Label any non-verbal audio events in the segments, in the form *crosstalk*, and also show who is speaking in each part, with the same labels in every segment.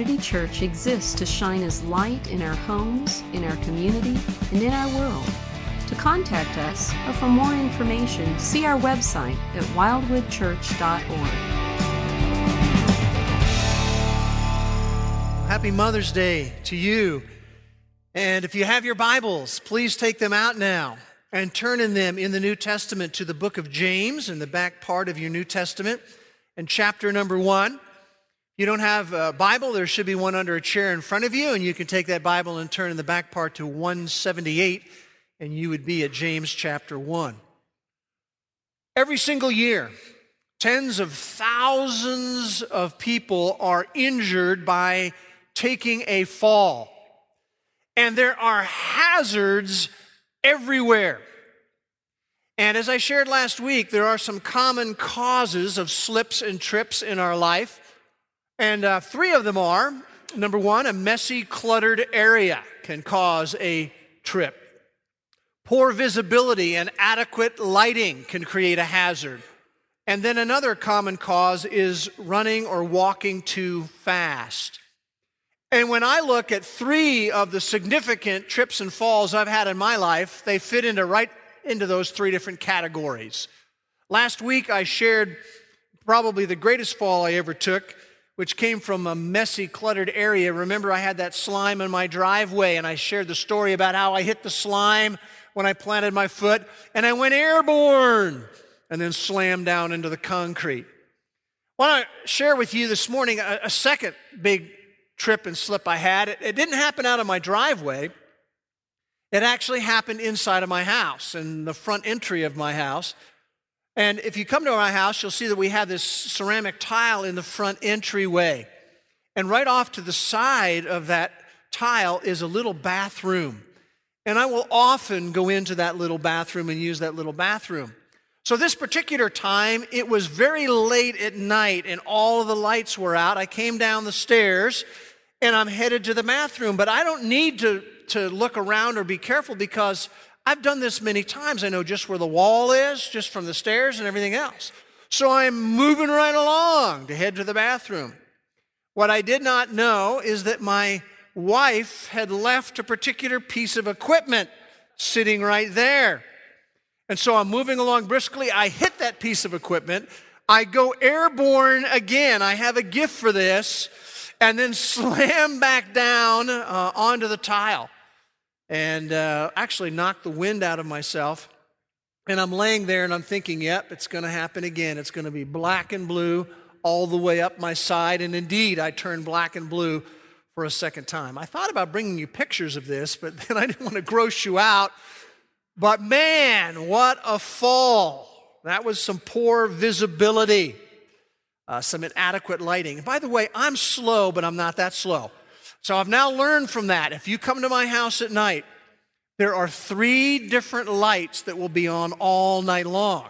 Speaker 1: Community Church exists to shine as light in our homes, in our community, and in our world. To contact us or for more information, see our website at wildwoodchurch.org.
Speaker 2: Happy Mother's Day to you. And if you have your Bibles, please take them out now and turn in them in the New Testament to the book of James in the back part of your New Testament and chapter number one. You don't have a Bible, there should be one under a chair in front of you, and you can take that Bible and turn in the back part to 178, and you would be at James chapter 1. Every single year, tens of thousands of people are injured by taking a fall. And there are hazards everywhere. And as I shared last week, there are some common causes of slips and trips in our life. And uh, three of them are number one, a messy, cluttered area can cause a trip. Poor visibility and adequate lighting can create a hazard. And then another common cause is running or walking too fast. And when I look at three of the significant trips and falls I've had in my life, they fit into right into those three different categories. Last week I shared probably the greatest fall I ever took, which came from a messy, cluttered area. Remember, I had that slime in my driveway, and I shared the story about how I hit the slime when I planted my foot, and I went airborne and then slammed down into the concrete. I want to share with you this morning a, a second big trip and slip I had. It, it didn't happen out of my driveway. It actually happened inside of my house, in the front entry of my house. And if you come to my house, you'll see that we have this ceramic tile in the front entryway. And right off to the side of that tile is a little bathroom. And I will often go into that little bathroom and use that little bathroom. So, this particular time, it was very late at night and all of the lights were out. I came down the stairs and I'm headed to the bathroom. But I don't need to, to look around or be careful because I've done this many times. I know just where the wall is, just from the stairs and everything else. So I'm moving right along to head to the bathroom. What I did not know is that my wife had left a particular piece of equipment sitting right there. And so I'm moving along briskly. I hit that piece of equipment. I go airborne again. I have a gift for this and then *laughs* slam back down uh, onto the tile and uh, actually knocked the wind out of myself. And I'm laying there and I'm thinking, yep, it's going to happen again. It's going to be black and blue all the way up my side. And indeed, I turned black and blue for a second time. I thought about bringing you pictures of this, but *laughs* then I didn't want to gross you out. But man, what a fall! That was some poor visibility uh, some inadequate lighting. And by the way, I'm slow, but I'm not that slow. So I've now learned from that. If you come to my house at night, there are three different lights that will be on all night long.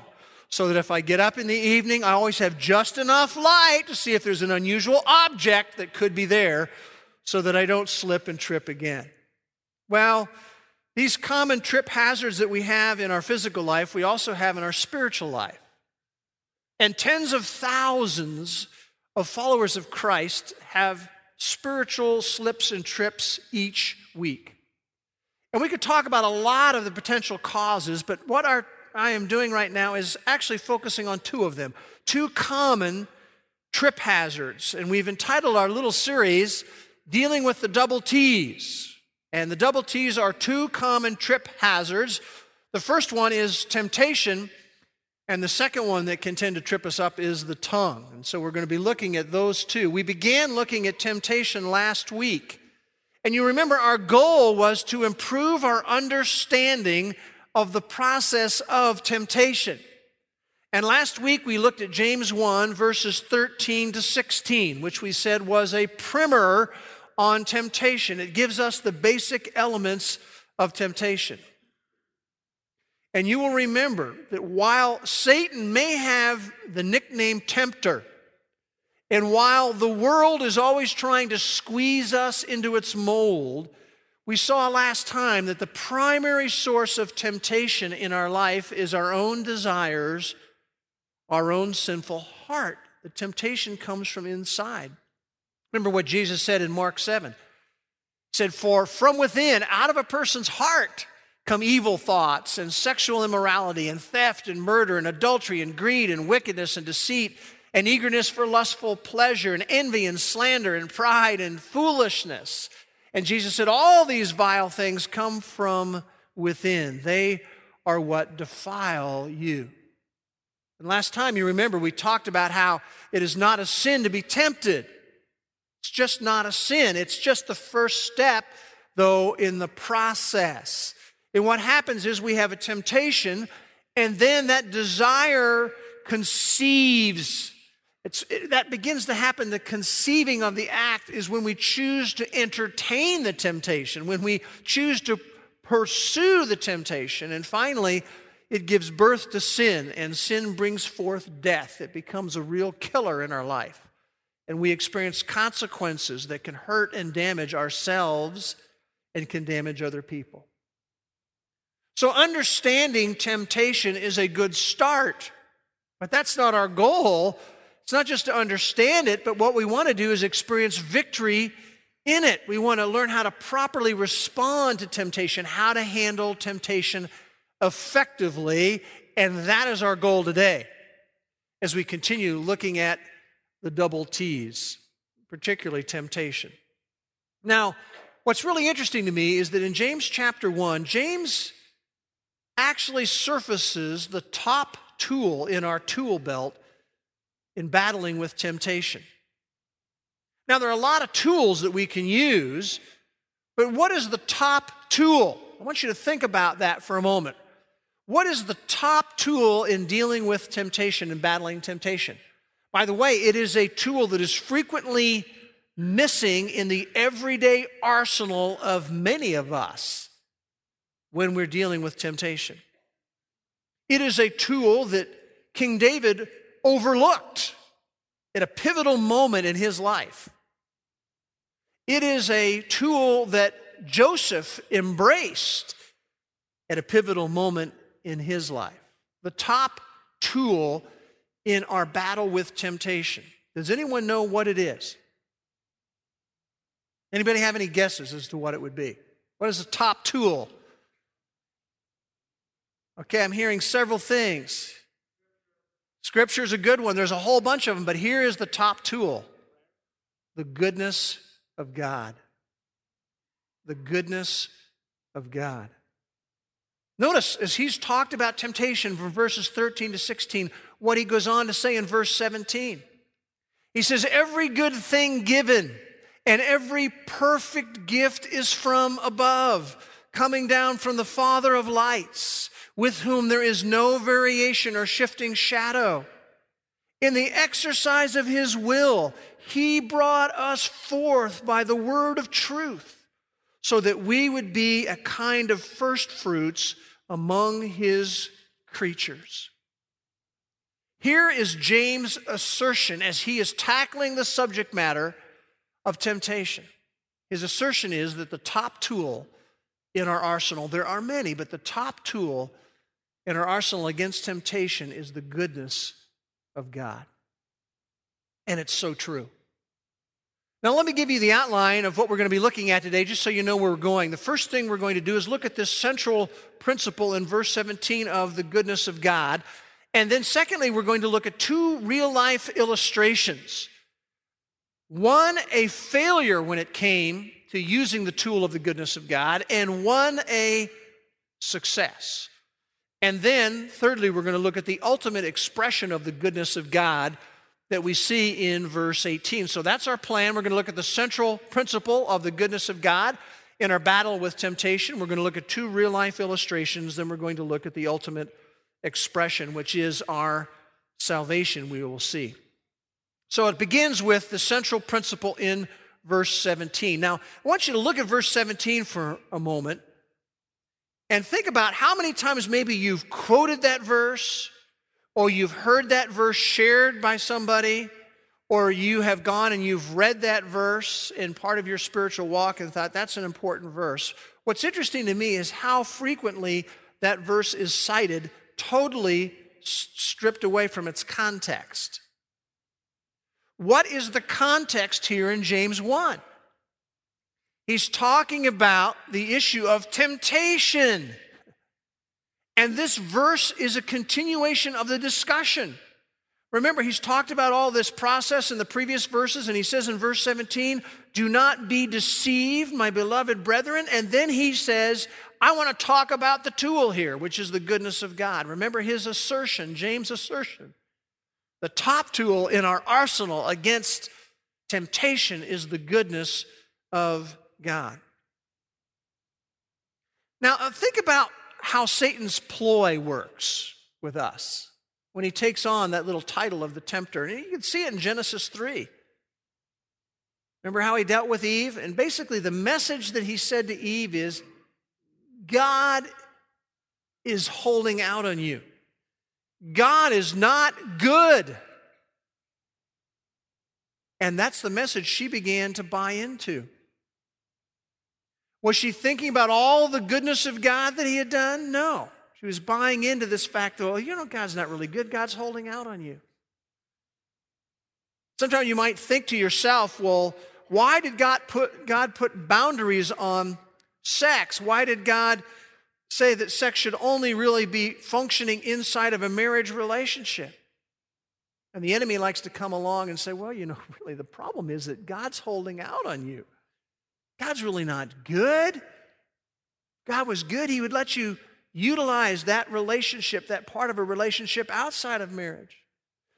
Speaker 2: So that if I get up in the evening, I always have just enough light to see if there's an unusual object that could be there so that I don't slip and trip again. Well, these common trip hazards that we have in our physical life, we also have in our spiritual life. And tens of thousands of followers of Christ have spiritual slips and trips each week. And we could talk about a lot of the potential causes, but what our, I am doing right now is actually focusing on two of them, two common trip hazards. And we've entitled our little series, Dealing with the Double T's. And the double T's are two common trip hazards. The first one is temptation, and the second one that can tend to trip us up is the tongue. And so we're going to be looking at those two. We began looking at temptation last week. And you remember our goal was to improve our understanding of the process of temptation. And last week we looked at James 1, verses 13 to 16, which we said was a primer on temptation. It gives us the basic elements of temptation. And you will remember that while Satan may have the nickname tempter, and while the world is always trying to squeeze us into its mold, we saw last time that the primary source of temptation in our life is our own desires, our own sinful heart. The temptation comes from inside. Remember what Jesus said in Mark 7. He said, For from within, out of a person's heart, come evil thoughts and sexual immorality and theft and murder and adultery and greed and wickedness and deceit and eagerness for lustful pleasure and envy and slander and pride and foolishness. And Jesus said, All these vile things come from within. They are what defile you. And last time you remember, we talked about how it is not a sin to be tempted. It's just not a sin. It's just the first step, though, in the process. And what happens is we have a temptation, and then that desire conceives. It's, it, that begins to happen. The conceiving of the act is when we choose to entertain the temptation, when we choose to pursue the temptation. And finally, it gives birth to sin, and sin brings forth death. It becomes a real killer in our life and we experience consequences that can hurt and damage ourselves and can damage other people. So, understanding temptation is a good start, but that's not our goal. It's not just to understand it, but what we want to do is experience victory in it. We want to learn how to properly respond to temptation, how to handle temptation effectively, and that is our goal today as we continue looking at the double T's, particularly temptation. Now, what's really interesting to me is that in James chapter 1, James actually surfaces the top tool in our tool belt in battling with temptation. Now, there are a lot of tools that we can use, but what is the top tool? I want you to think about that for a moment. What is the top tool in dealing with temptation and battling temptation? By the way, it is a tool that is frequently missing in the everyday arsenal of many of us when we're dealing with temptation. It is a tool that King David overlooked at a pivotal moment in his life. It is a tool that Joseph embraced at a pivotal moment in his life. The top tool in our battle with temptation. Does anyone know what it is? Anybody have any guesses as to what it would be? What is the top tool? Okay, I'm hearing several things. Scripture is a good one. There's a whole bunch of them, but here is the top tool the goodness of God. The goodness of God. Notice as he's talked about temptation from verses 13 to 16, what he goes on to say in verse 17. He says, Every good thing given and every perfect gift is from above, coming down from the Father of lights, with whom there is no variation or shifting shadow. In the exercise of his will, he brought us forth by the word of truth, so that we would be a kind of first fruits among his creatures. Here is James' assertion as he is tackling the subject matter of temptation. His assertion is that the top tool in our arsenal, there are many, but the top tool in our arsenal against temptation is the goodness of God. And it's so true. Now, let me give you the outline of what we're going to be looking at today, just so you know where we're going. The first thing we're going to do is look at this central principle in verse 17 of the goodness of God. And then, secondly, we're going to look at two real life illustrations. One, a failure when it came to using the tool of the goodness of God, and one, a success. And then, thirdly, we're going to look at the ultimate expression of the goodness of God that we see in verse 18. So that's our plan. We're going to look at the central principle of the goodness of God in our battle with temptation. We're going to look at two real life illustrations. Then we're going to look at the ultimate expression, which is our salvation, we will see. So it begins with the central principle in verse 17. Now, I want you to look at verse 17 for a moment and think about how many times maybe you've quoted that verse, or you've heard that verse shared by somebody, or you have gone and you've read that verse in part of your spiritual walk and thought that's an important verse. What's interesting to me is how frequently that verse is cited totally stripped away from its context. What is the context here in James 1? He's talking about the issue of temptation. And this verse is a continuation of the discussion. Remember, he's talked about all this process in the previous verses, and he says in verse 17, Do not be deceived, my beloved brethren. And then he says, I want to talk about the tool here, which is the goodness of God. Remember his assertion, James' assertion. The top tool in our arsenal against temptation is the goodness of God. Now, uh, think about how Satan's ploy works with us when he takes on that little title of the tempter. And you can see it in Genesis 3. Remember how he dealt with Eve? And basically, the message that he said to Eve is God is holding out on you. God is not good. And that's the message she began to buy into. Was she thinking about all the goodness of God that he had done? No. She was buying into this fact that, well, you know, God's not really good. God's holding out on you. Sometimes you might think to yourself, well, why did God put, God put boundaries on sex? Why did God say that sex should only really be functioning inside of a marriage relationship? And the enemy likes to come along and say, well, you know, *laughs* really, the problem is that God's holding out on you. God's really not good. God was good, He would let you utilize that relationship, that part of a relationship outside of marriage.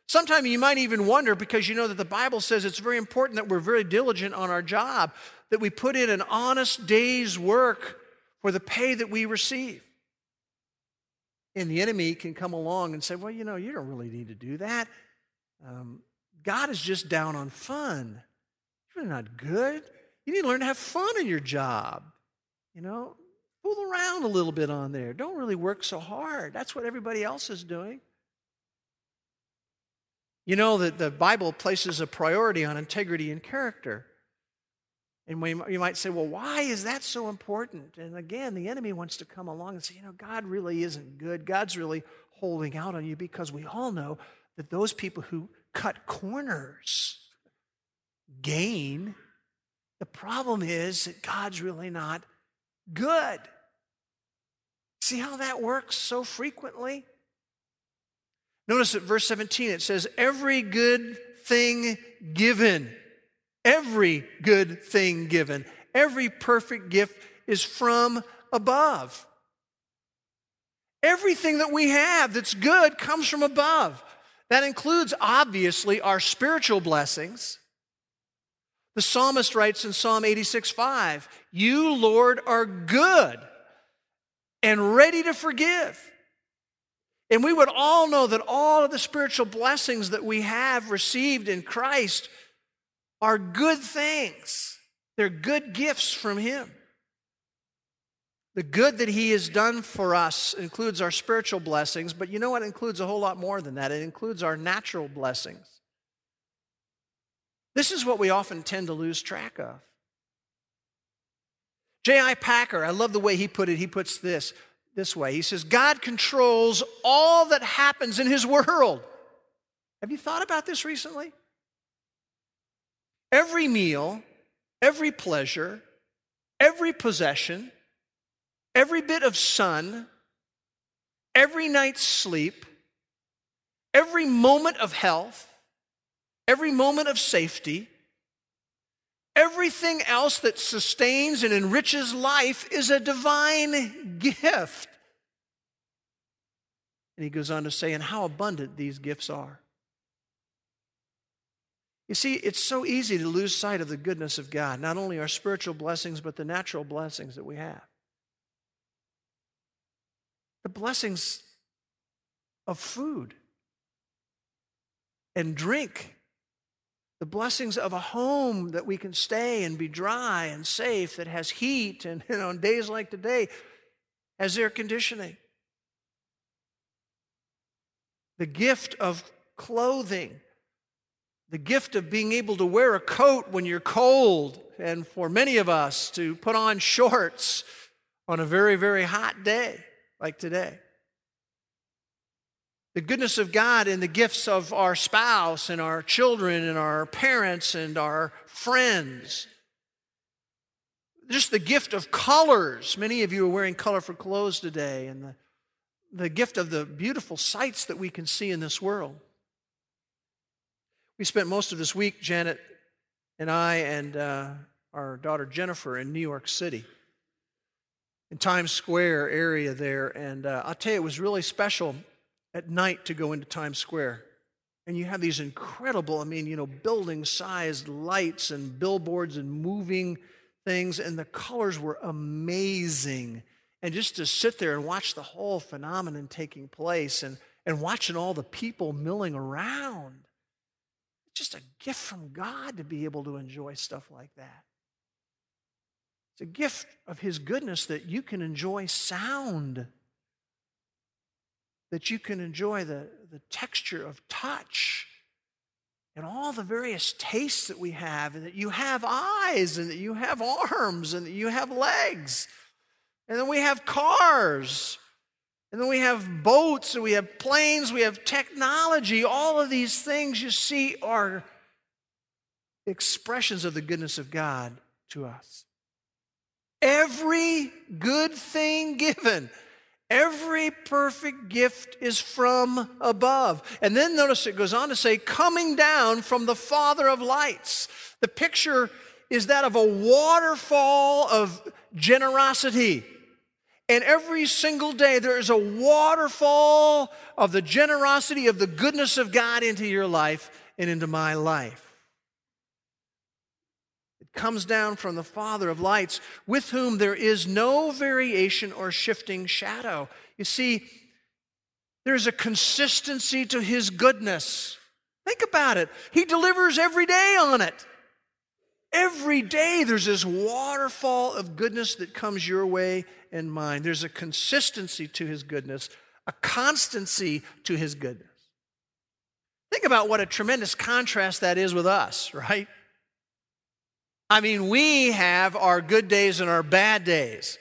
Speaker 2: Sometimes you might even wonder because you know that the Bible says it's very important that we're very diligent on our job, that we put in an honest day's work for the pay that we receive. And the enemy can come along and say, well, you know, you don't really need to do that. Um, God is just down on fun. You're not good. You need to learn to have fun in your job. You know, fool around a little bit on there. Don't really work so hard. That's what everybody else is doing. You know that the Bible places a priority on integrity and character. And you might say, well, why is that so important? And again, the enemy wants to come along and say, you know, God really isn't good. God's really holding out on you because we all know that those people who cut corners gain. The problem is that God's really not good. See how that works so frequently? Notice at verse 17 it says, Every good thing given, every good thing given, every perfect gift is from above. Everything that we have that's good comes from above. That includes, obviously, our spiritual blessings. The psalmist writes in Psalm 86 5, You, Lord, are good and ready to forgive. And we would all know that all of the spiritual blessings that we have received in Christ are good things. They're good gifts from Him. The good that He has done for us includes our spiritual blessings, but you know what? It includes a whole lot more than that. It includes our natural blessings. This is what we often tend to lose track of. J.I. Packer, I love the way he put it. He puts this this way He says, God controls all that happens in His world. Have you thought about this recently? Every meal, every pleasure, every possession, every bit of sun, every night's sleep, every moment of health, every moment of safety, everything else that sustains and enriches life is a divine gift. And he goes on to say, and how abundant these gifts are. You see, it's so easy to lose sight of the goodness of God, not only our spiritual blessings, but the natural blessings that we have. The blessings of food and drink the blessings of a home that we can stay and be dry and safe, that has heat, and *laughs* you know, on days like today, has air conditioning. The gift of clothing, the gift of being able to wear a coat when you're cold, and for many of us to put on shorts on a very, very hot day like today. the goodness of God in the gifts of our spouse and our children and our parents and our friends. Just the gift of colors. Many of you are wearing colorful clothes today, and the, the gift of the beautiful sights that we can see in this world. We spent most of this week, Janet and I, and uh, our daughter Jennifer, in New York City, in Times Square area there. And uh, I'll tell you, it was really special at night to go into Times Square. And you have these incredible, I mean, you know, building sized lights and billboards and moving things, and the colors were amazing. And just to sit there and watch the whole phenomenon taking place and, and watching all the people milling around. Just a gift from God to be able to enjoy stuff like that. It's a gift of His goodness that you can enjoy sound that you can enjoy the, the texture of touch and all the various tastes that we have, and that you have eyes, and that you have arms, and that you have legs. And then we have cars, and then we have boats, and we have planes, we have technology. All of these things you see are expressions of the goodness of God to us. Every good thing *laughs* given Every perfect gift is from above. And then notice it goes on to say, coming down from the Father of lights. The picture is that of a waterfall of generosity. And every single day there is a waterfall of the generosity of the goodness of God into your life and into my life It comes down from the Father of lights, with whom there is no variation or shifting shadow. You see, there's a consistency to his goodness. Think about it. He delivers every day on it. Every day there's this waterfall of goodness that comes your way and mine. There's a consistency to his goodness, a constancy to his goodness. Think about what a tremendous contrast that is with us, right? I mean, we have our good days and our bad days.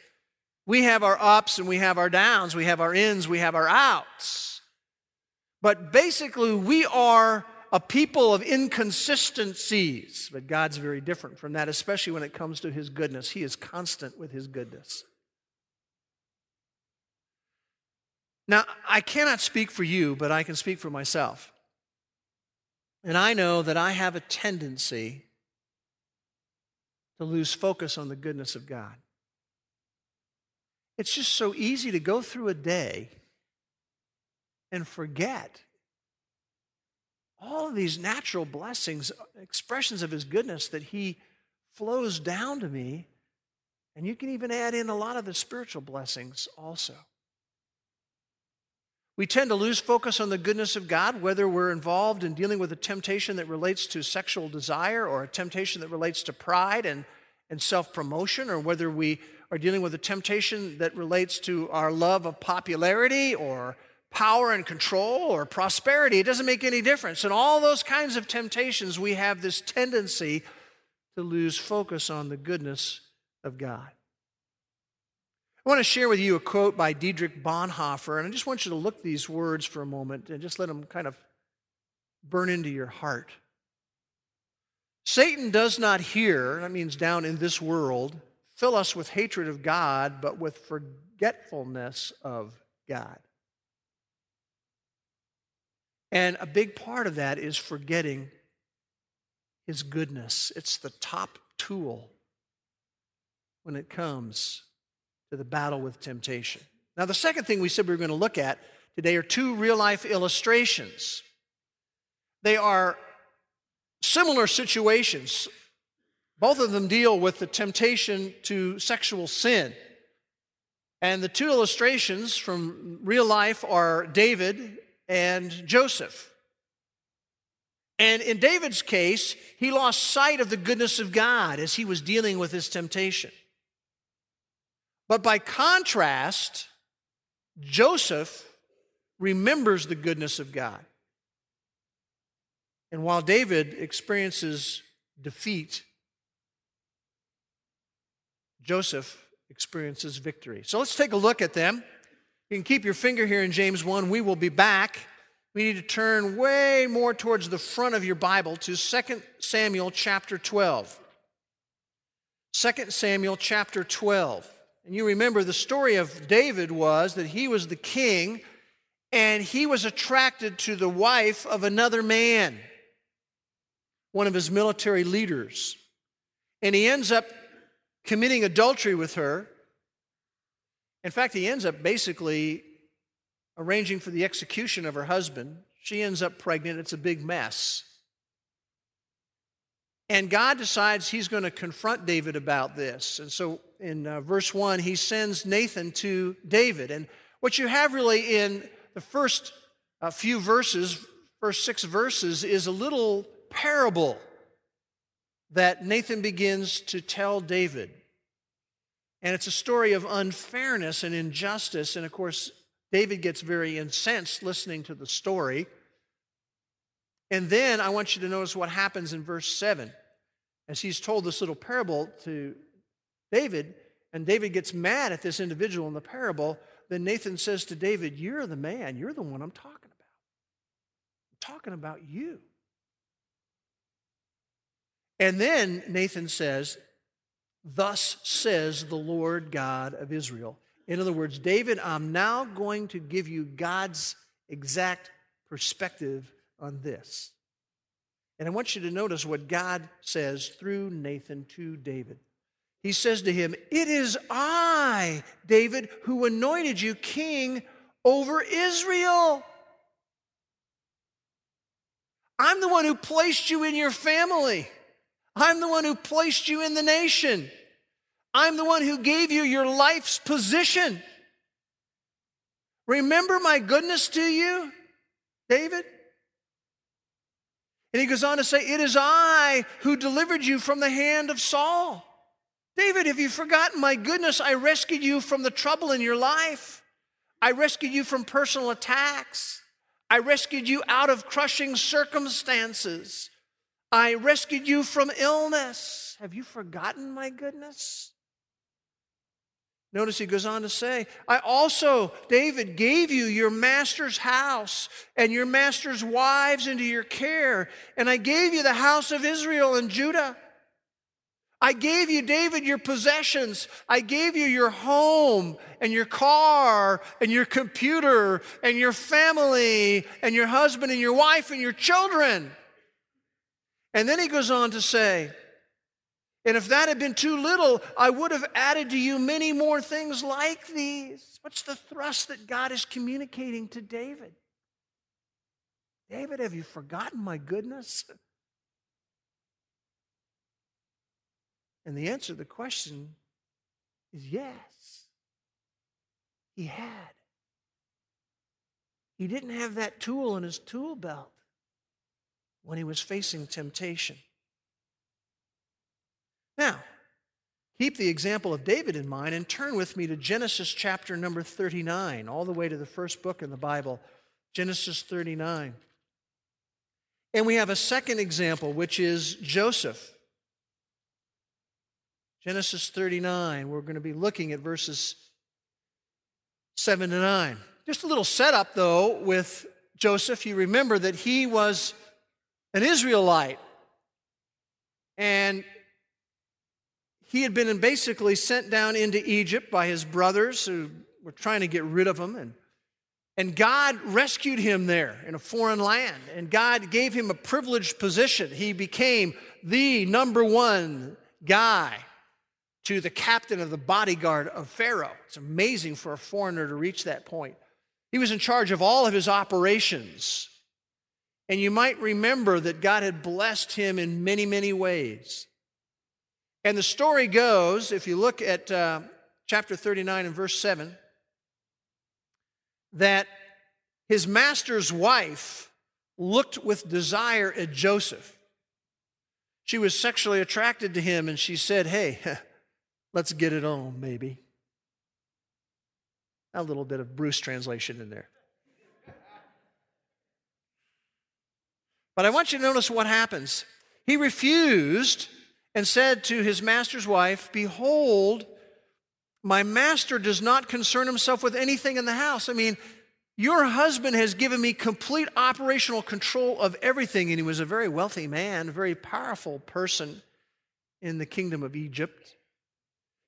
Speaker 2: We have our ups and we have our downs. We have our ins, we have our outs. But basically, we are a people of inconsistencies. But God's very different from that, especially when it comes to His goodness. He is constant with His goodness. Now, I cannot speak for you, but I can speak for myself. And I know that I have a tendency to lose focus on the goodness of God. It's just so easy to go through a day and forget all of these natural blessings, expressions of His goodness that He flows down to me. And you can even add in a lot of the spiritual blessings also. We tend to lose focus on the goodness of God, whether we're involved in dealing with a temptation that relates to sexual desire or a temptation that relates to pride and, and self promotion, or whether we are dealing with a temptation that relates to our love of popularity or power and control or prosperity. It doesn't make any difference. In all those kinds of temptations, we have this tendency to lose focus on the goodness of God. I want to share with you a quote by Dietrich Bonhoeffer, and I just want you to look these words for a moment and just let them kind of burn into your heart. Satan does not here, that means down in this world, fill us with hatred of God, but with forgetfulness of God. And a big part of that is forgetting his goodness. It's the top tool when it comes to the battle with temptation. Now, the second thing we said we were going to look at today are two real life illustrations. They are similar situations. Both of them deal with the temptation to sexual sin. And the two illustrations from real life are David and Joseph. And in David's case, he lost sight of the goodness of God as he was dealing with his temptation. But by contrast, Joseph remembers the goodness of God. And while David experiences defeat, Joseph experiences victory. So let's take a look at them. You can keep your finger here in James 1. We will be back we need to turn way more towards the front of your Bible to 2 Samuel chapter 12. 2 Samuel chapter 12. And you remember the story of David was that he was the king and he was attracted to the wife of another man, one of his military leaders. And he ends up committing adultery with her. In fact, he ends up basically arranging for the execution of her husband. She ends up pregnant. It's a big mess. And God decides he's going to confront David about this. And so in uh, verse 1, he sends Nathan to David. And what you have really in the first uh, few verses, first six verses, is a little parable that Nathan begins to tell David. And it's a story of unfairness and injustice. And of course, David gets very incensed listening to the story. And then I want you to notice what happens in verse 7. As he's told this little parable to David, and David gets mad at this individual in the parable, then Nathan says to David, You're the man. You're the one I'm talking about. I'm talking about you. And then Nathan says, Thus says the Lord God of Israel. In other words, David, I'm now going to give you God's exact perspective on this. And I want you to notice what God says through Nathan to David. He says to him, It is I, David, who anointed you king over Israel. I'm the one who placed you in your family. I'm the one who placed you in the nation. I'm the one who gave you your life's position. Remember my goodness to you, David? And he goes on to say, It is I who delivered you from the hand of Saul. David, have you forgotten my goodness? I rescued you from the trouble in your life. I rescued you from personal attacks. I rescued you out of crushing circumstances. I rescued you from illness. Have you forgotten my goodness? Notice he goes on to say, I also, David, gave you your master's house and your master's wives into your care, and I gave you the house of Israel and Judah. I gave you, David, your possessions. I gave you your home and your car and your computer and your family and your husband and your wife and your children. And then he goes on to say, and if that had been too little, I would have added to you many more things like these. What's the thrust that God is communicating to David? David, have you forgotten my goodness? And the answer to the question is yes. He had. He didn't have that tool in his tool belt when he was facing temptation. Now, keep the example of David in mind and turn with me to Genesis chapter number 39, all the way to the first book in the Bible, Genesis 39. And we have a second example, which is Joseph. Genesis 39, we're going to be looking at verses 7 to 9. Just a little setup, though, with Joseph. You remember that he was an Israelite. And he had been basically sent down into Egypt by his brothers who were trying to get rid of him. And, and God rescued him there in a foreign land. And God gave him a privileged position. He became the number one guy to the captain of the bodyguard of Pharaoh. It's amazing for a foreigner to reach that point. He was in charge of all of his operations. And you might remember that God had blessed him in many, many ways. And the story goes, if you look at uh, chapter 39 and verse 7, that his master's wife looked with desire at Joseph. She was sexually attracted to him and she said, Hey, *laughs* let's get it on, maybe. A little bit of Bruce translation in there. But I want you to notice what happens. He refused and said to his master's wife, Behold, my master does not concern himself with anything in the house. I mean, Your husband has given me complete operational control of everything. And he was a very wealthy man, a very powerful person in the kingdom of Egypt.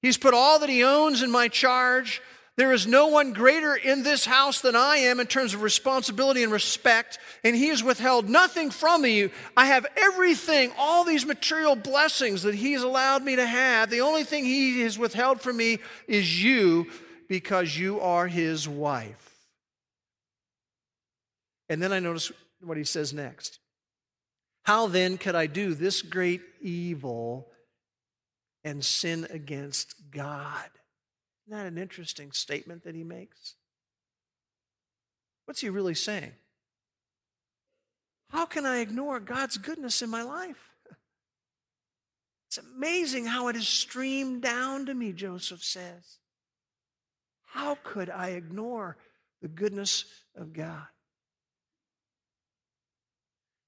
Speaker 2: He's put all that he owns in my charge. There is no one greater in this house than I am in terms of responsibility and respect, and he has withheld nothing from me. I have everything, all these material blessings that he has allowed me to have. The only thing he has withheld from me is you because you are his wife. And then I notice what he says next. How then could I do this great evil and sin against God? Isn't that an interesting statement that he makes? What's he really saying? How can I ignore God's goodness in my life? It's amazing how it has streamed down to me, Joseph says. How could I ignore the goodness of God?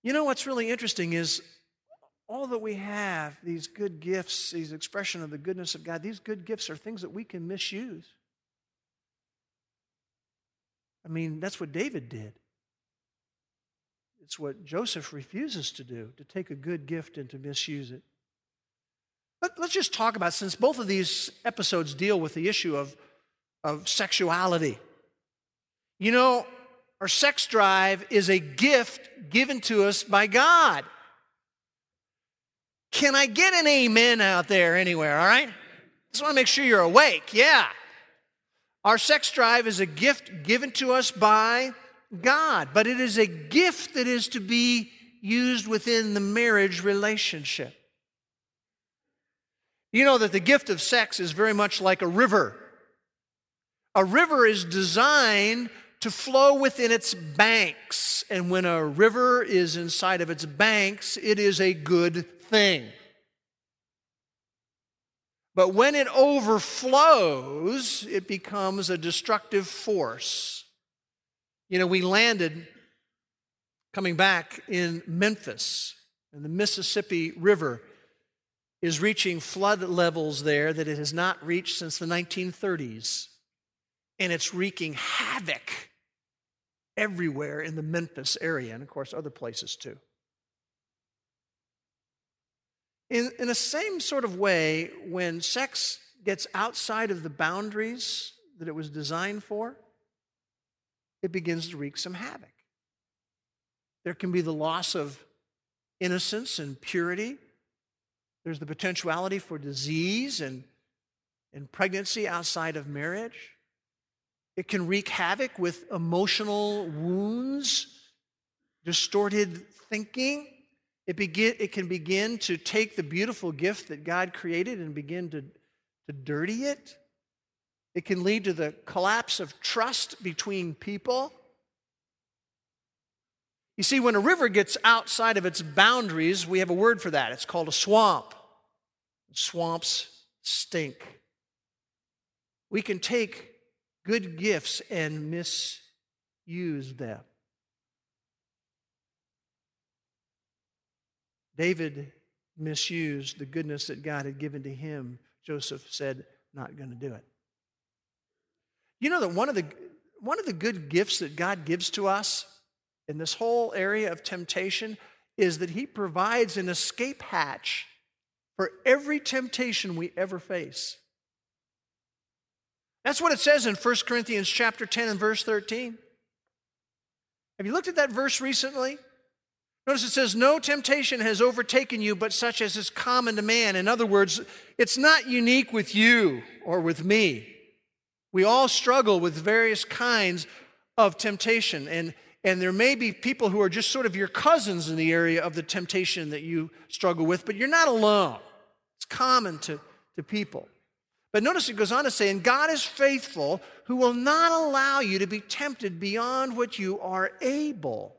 Speaker 2: You know what's really interesting is all that we have, these good gifts, these expression of the goodness of God, these good gifts are things that we can misuse. I mean, that's what David did. It's what Joseph refuses to do, to take a good gift and to misuse it. Let, us just talk about, since both of these episodes deal with the issue of, of sexuality. You know, our sex drive is a gift given to us by God. Can I get an amen out there anywhere, all right? Just want to make sure you're awake. Yeah. Our sex drive is a gift given to us by God, but it is a gift that is to be used within the marriage relationship. You know that the gift of sex is very much like a river. A river is designed to flow within its banks. And when a river is inside of its banks, it is a good thing. But when it overflows, it becomes a destructive force. You know, we landed coming back in Memphis, and the Mississippi River is reaching flood levels there that it has not reached since the 1930s. And it's wreaking havoc everywhere in the Memphis area, and of course, other places too. In, in the same sort of way, when sex gets outside of the boundaries that it was designed for, it begins to wreak some havoc. There can be the loss of innocence and purity. There's the potentiality for disease and, and pregnancy outside of marriage. It can wreak havoc with emotional wounds, distorted thinking. It, begin, it can begin to take the beautiful gift that God created and begin to, to dirty it. It can lead to the collapse of trust between people. You see, when a river gets outside of its boundaries, we have a word for that. It's called a swamp. Swamps stink. We can take good gifts and misuse them. David misused the goodness that God had given to him. Joseph said, Not going to do it. You know that one of the one of the good gifts that God gives to us in this whole area of temptation is that He provides an escape hatch for every temptation we ever face. That's what it says in 1 Corinthians chapter 10 and verse 13. Have you looked at that verse recently? Notice it says, No temptation has overtaken you but such as is common to man. In other words, it's not unique with you or with me. We all struggle with various kinds of temptation. And, and there may be people who are just sort of your cousins in the area of the temptation that you struggle with, but you're not alone. It's common to, to people. But notice it goes on to say, and God is faithful, who will not allow you to be tempted beyond what you are able.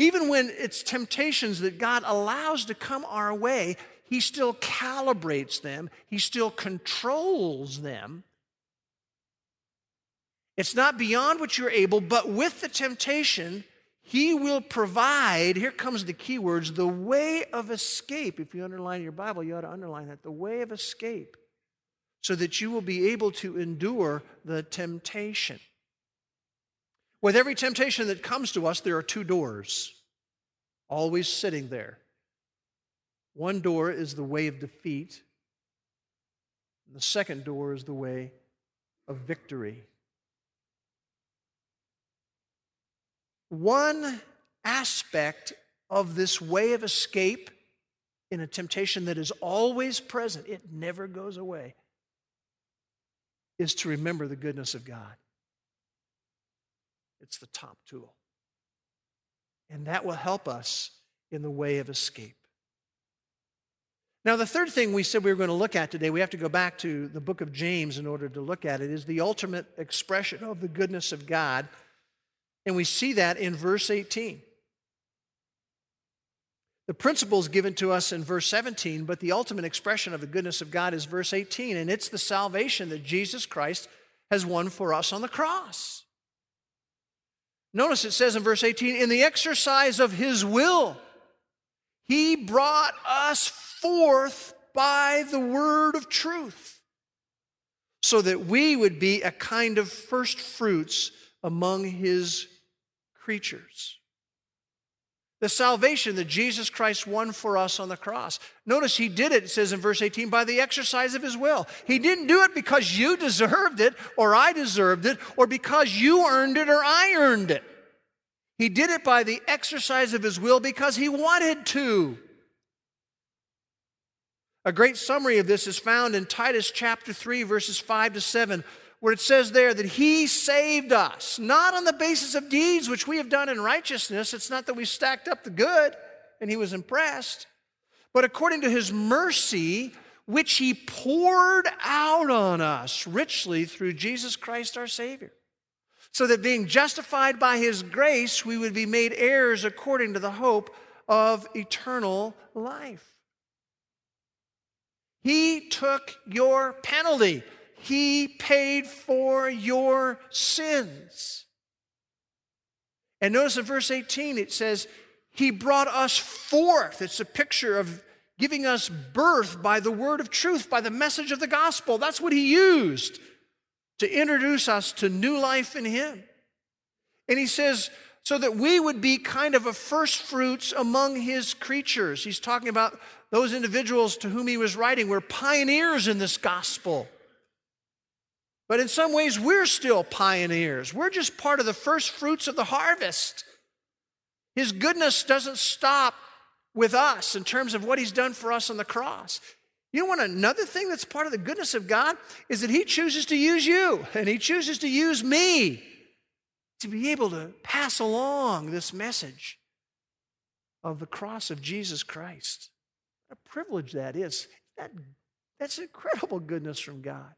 Speaker 2: Even when it's temptations that God allows to come our way, He still calibrates them, He still controls them. It's not beyond what you're able, but with the temptation, He will provide, here comes the key words, the way of escape. If you underline your Bible, you ought to underline that the way of escape so that you will be able to endure the temptation. With every temptation that comes to us, there are two doors, always sitting there. One door is the way of defeat, and the second door is the way of victory. One aspect of this way of escape in a temptation that is always present, it never goes away, is to remember the goodness of God. It's the top tool. And that will help us in the way of escape. Now, the third thing we said we were going to look at today, we have to go back to the book of James in order to look at it, is the ultimate expression of the goodness of God. And we see that in verse 18. The principle is given to us in verse 17, but the ultimate expression of the goodness of God is verse 18, and it's the salvation that Jesus Christ has won for us on the cross. Notice it says in verse 18, in the exercise of his will, he brought us forth by the word of truth, so that we would be a kind of first fruits among his creatures. The salvation that Jesus Christ won for us on the cross. Notice he did it, it says in verse 18, by the exercise of his will. He didn't do it because you deserved it or I deserved it or because you earned it or I earned it. He did it by the exercise of his will because he wanted to. A great summary of this is found in Titus chapter 3, verses 5 to 7, where it says there that he saved us, not on the basis of deeds which we have done in righteousness. It's not that we stacked up the good and he was impressed, but according to his mercy, which he poured out on us richly through Jesus Christ our Savior. So that being justified by his grace, we would be made heirs according to the hope of eternal life. He took your penalty. He paid for your sins. And notice in verse 18 it says, He brought us forth. It's a picture of giving us birth by the word of truth, by the message of the gospel. That's what He used to introduce us to new life in Him. And He says, so that we would be kind of a first fruits among His creatures. He's talking about those individuals to whom He was writing were pioneers in this gospel. But in some ways, we're still pioneers. We're just part of the first fruits of the harvest. His goodness doesn't stop with us in terms of what He's done for us on the cross. You know what? Another thing that's part of the goodness of God is that He chooses to use you and He chooses to use me to be able to pass along this message of the cross of Jesus Christ. What a privilege that is. That, that's incredible goodness from God.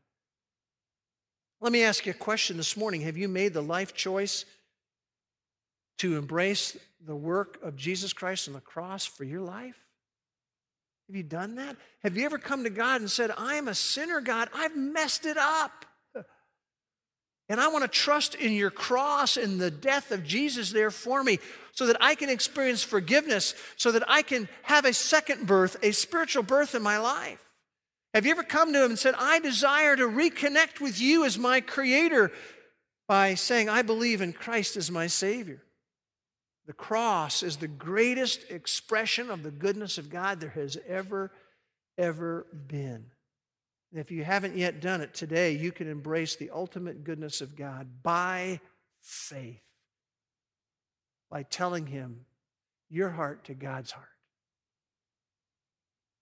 Speaker 2: Let me ask you a question this morning. Have you made the life choice to embrace the work of Jesus Christ on the cross for your life? Have you done that? Have you ever come to God and said, I am a sinner, God. I've messed it up. And I want to trust in your cross and the death of Jesus there for me so that I can experience forgiveness, so that I can have a second birth, a spiritual birth in my life. Have you ever come to him and said, I desire to reconnect with you as my creator by saying, I believe in Christ as my Savior? The cross is the greatest expression of the goodness of God there has ever, ever been. And if you haven't yet done it today, you can embrace the ultimate goodness of God by faith, by telling Him your heart to God's heart.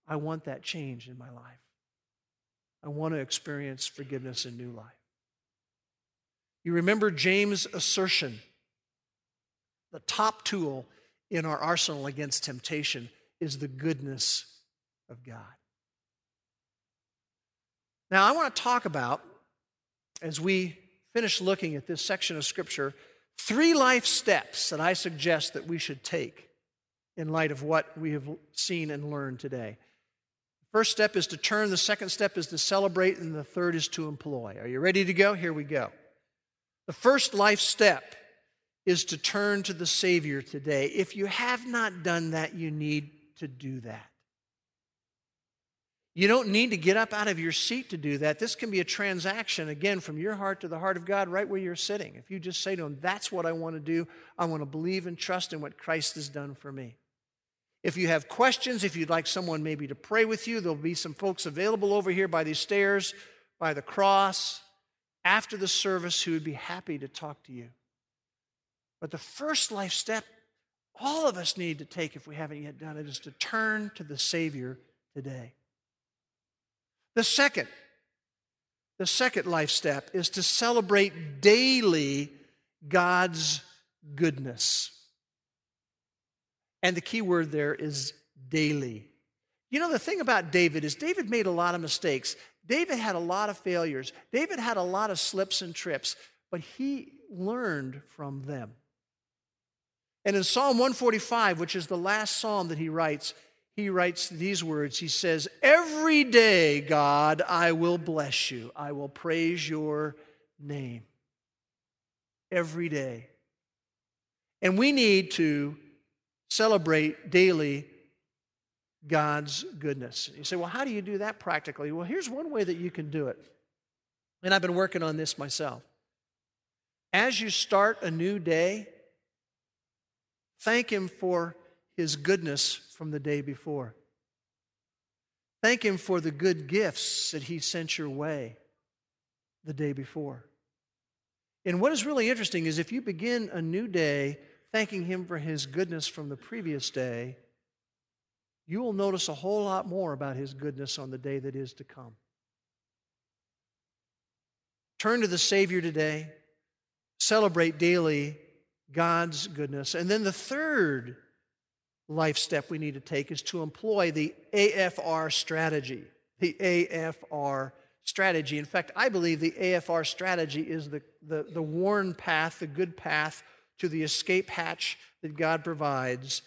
Speaker 2: I want that change in my life. I want to experience forgiveness and new life. You remember James' assertion the top tool in our arsenal against temptation is the goodness of God. Now, I want to talk about, as we finish looking at this section of Scripture, three life steps that I suggest that we should take in light of what we have seen and learned today. First step is to turn, the second step is to celebrate, and the third is to employ. Are you ready to go? Here we go. The first life step is to turn to the Savior today. If you have not done that, you need to do that. You don't need to get up out of your seat to do that. This can be a transaction, again, from your heart to the heart of God, right where you're sitting. If you just say to Him, That's what I want to do, I want to believe and trust in what Christ has done for me. If you have questions, if you'd like someone maybe to pray with you, there'll be some folks available over here by these stairs, by the cross, after the service who would be happy to talk to you. But the first life step all of us need to take if we haven't yet done it is to turn to the Savior today. The second, the second life step is to celebrate daily God's goodness. And the key word there is daily. You know, the thing about David is David made a lot of mistakes. David had a lot of failures. David had a lot of slips and trips, but he learned from them. And in Psalm 145, which is the last psalm that he writes, he writes these words. He says, Every day, God, I will bless you. I will praise your name. Every day. And we need to celebrate daily God's goodness. You say, well, how do you do that practically? Well, here's one way that you can do it. And I've been working on this myself. As you start a new day, thank Him for His goodness from the day before. Thank Him for the good gifts that He sent your way the day before. And what is really interesting is if you begin a new day thanking Him for His goodness from the previous day, you will notice a whole lot more about His goodness on the day that is to come. Turn to the Savior today, celebrate daily God's goodness. And then the third life step we need to take is to employ the AFR strategy. The AFR strategy. In fact, I believe the AFR strategy is the, the, the worn path, the good path to the escape hatch that God provides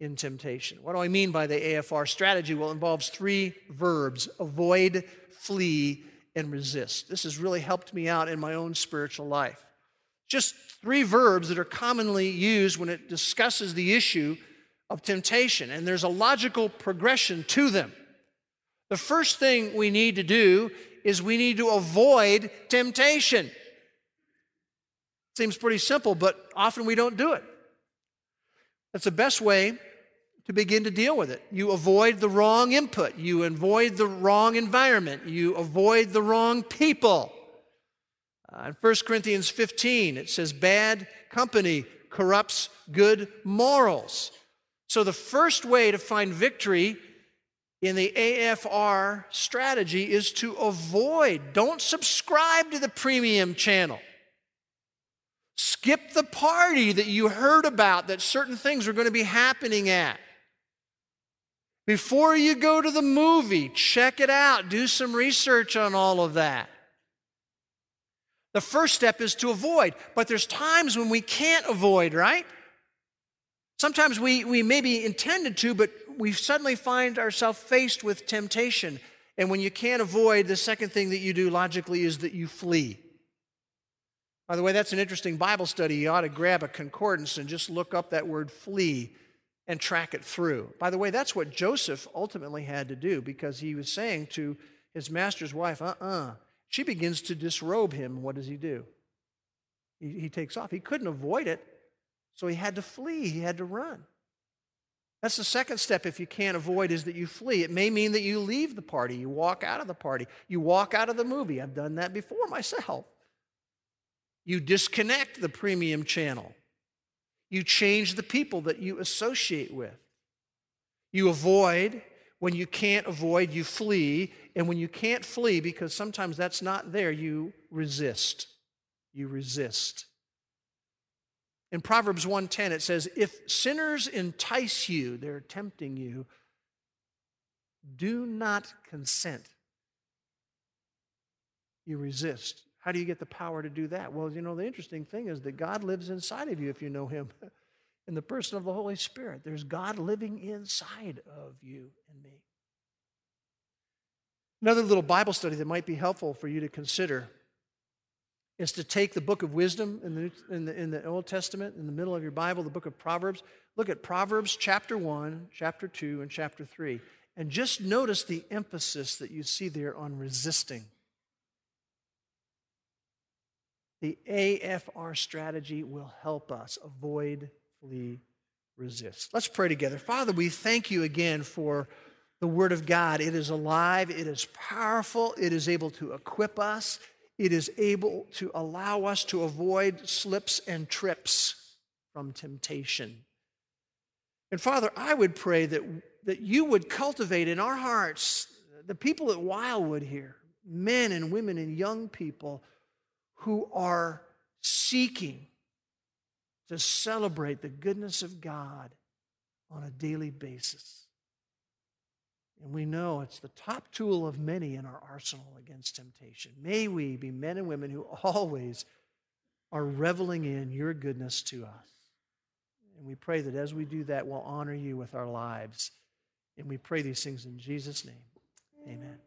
Speaker 2: in temptation. What do I mean by the AFR strategy? Well, it involves three verbs avoid, flee, and resist. This has really helped me out in my own spiritual life. Just three verbs that are commonly used when it discusses the issue of temptation, and there's a logical progression to them. The first thing we need to do is we need to avoid temptation. Seems pretty simple, but often we don't do it. That's the best way to begin to deal with it. You avoid the wrong input, you avoid the wrong environment, you avoid the wrong people. Uh, in 1 Corinthians 15, it says, Bad company corrupts good morals. So, the first way to find victory in the AFR strategy is to avoid, don't subscribe to the premium channel. Skip the party that you heard about that certain things are going to be happening at. Before you go to the movie, check it out, do some research on all of that. The first step is to avoid, but there's times when we can't avoid, right? Sometimes we, we maybe intended to, but we suddenly find ourselves faced with temptation. And when you can't avoid, the second thing that you do logically is that you flee. By the way, that's an interesting Bible study. You ought to grab a concordance and just look up that word flee and track it through. By the way, that's what Joseph ultimately had to do because he was saying to his master's wife, uh uh-uh. uh She begins to disrobe him. What does he do? He, he takes off. He couldn't avoid it, so he had to flee, he had to run. That's the second step if you can't avoid is that you flee. It may mean that you leave the party, you walk out of the party, you walk out of the movie. I've done that before myself. You disconnect the premium channel. You change the people that you associate with. You avoid. When you can't avoid, you flee. And when you can't flee, because sometimes that's not there, you resist. You resist. In Proverbs 1:10 it says, "If sinners entice you, they're tempting you, do not consent." You resist. How do you get the power to do that? Well, you know, the interesting thing is that God lives inside of you if you know Him *laughs* in the person of the Holy Spirit. There's God living inside of you and me. Another little Bible study that might be helpful for you to consider is to take the book of wisdom in the, in the, in the Old Testament, in the middle of your Bible, the book of Proverbs. Look at Proverbs chapter 1, chapter 2, and chapter 3. And just notice the emphasis that you see there on resisting. The AFR strategy will help us avoid, flee, resist. Let's pray together. Father, we thank you again for the Word of God. It is alive, it is powerful, it is able to equip us, it is able to allow us to avoid slips and trips from temptation. And Father, I would pray that, that you would cultivate in our hearts the people at Wildwood here, men and women and young people who are seeking to celebrate the goodness of God on a daily basis. And we know it's the top tool of many in our arsenal against temptation. May we be men and women who always are reveling in your goodness to us. And we pray that as we do that, we'll honor you with our lives. And we pray these things in Jesus' name. Amen.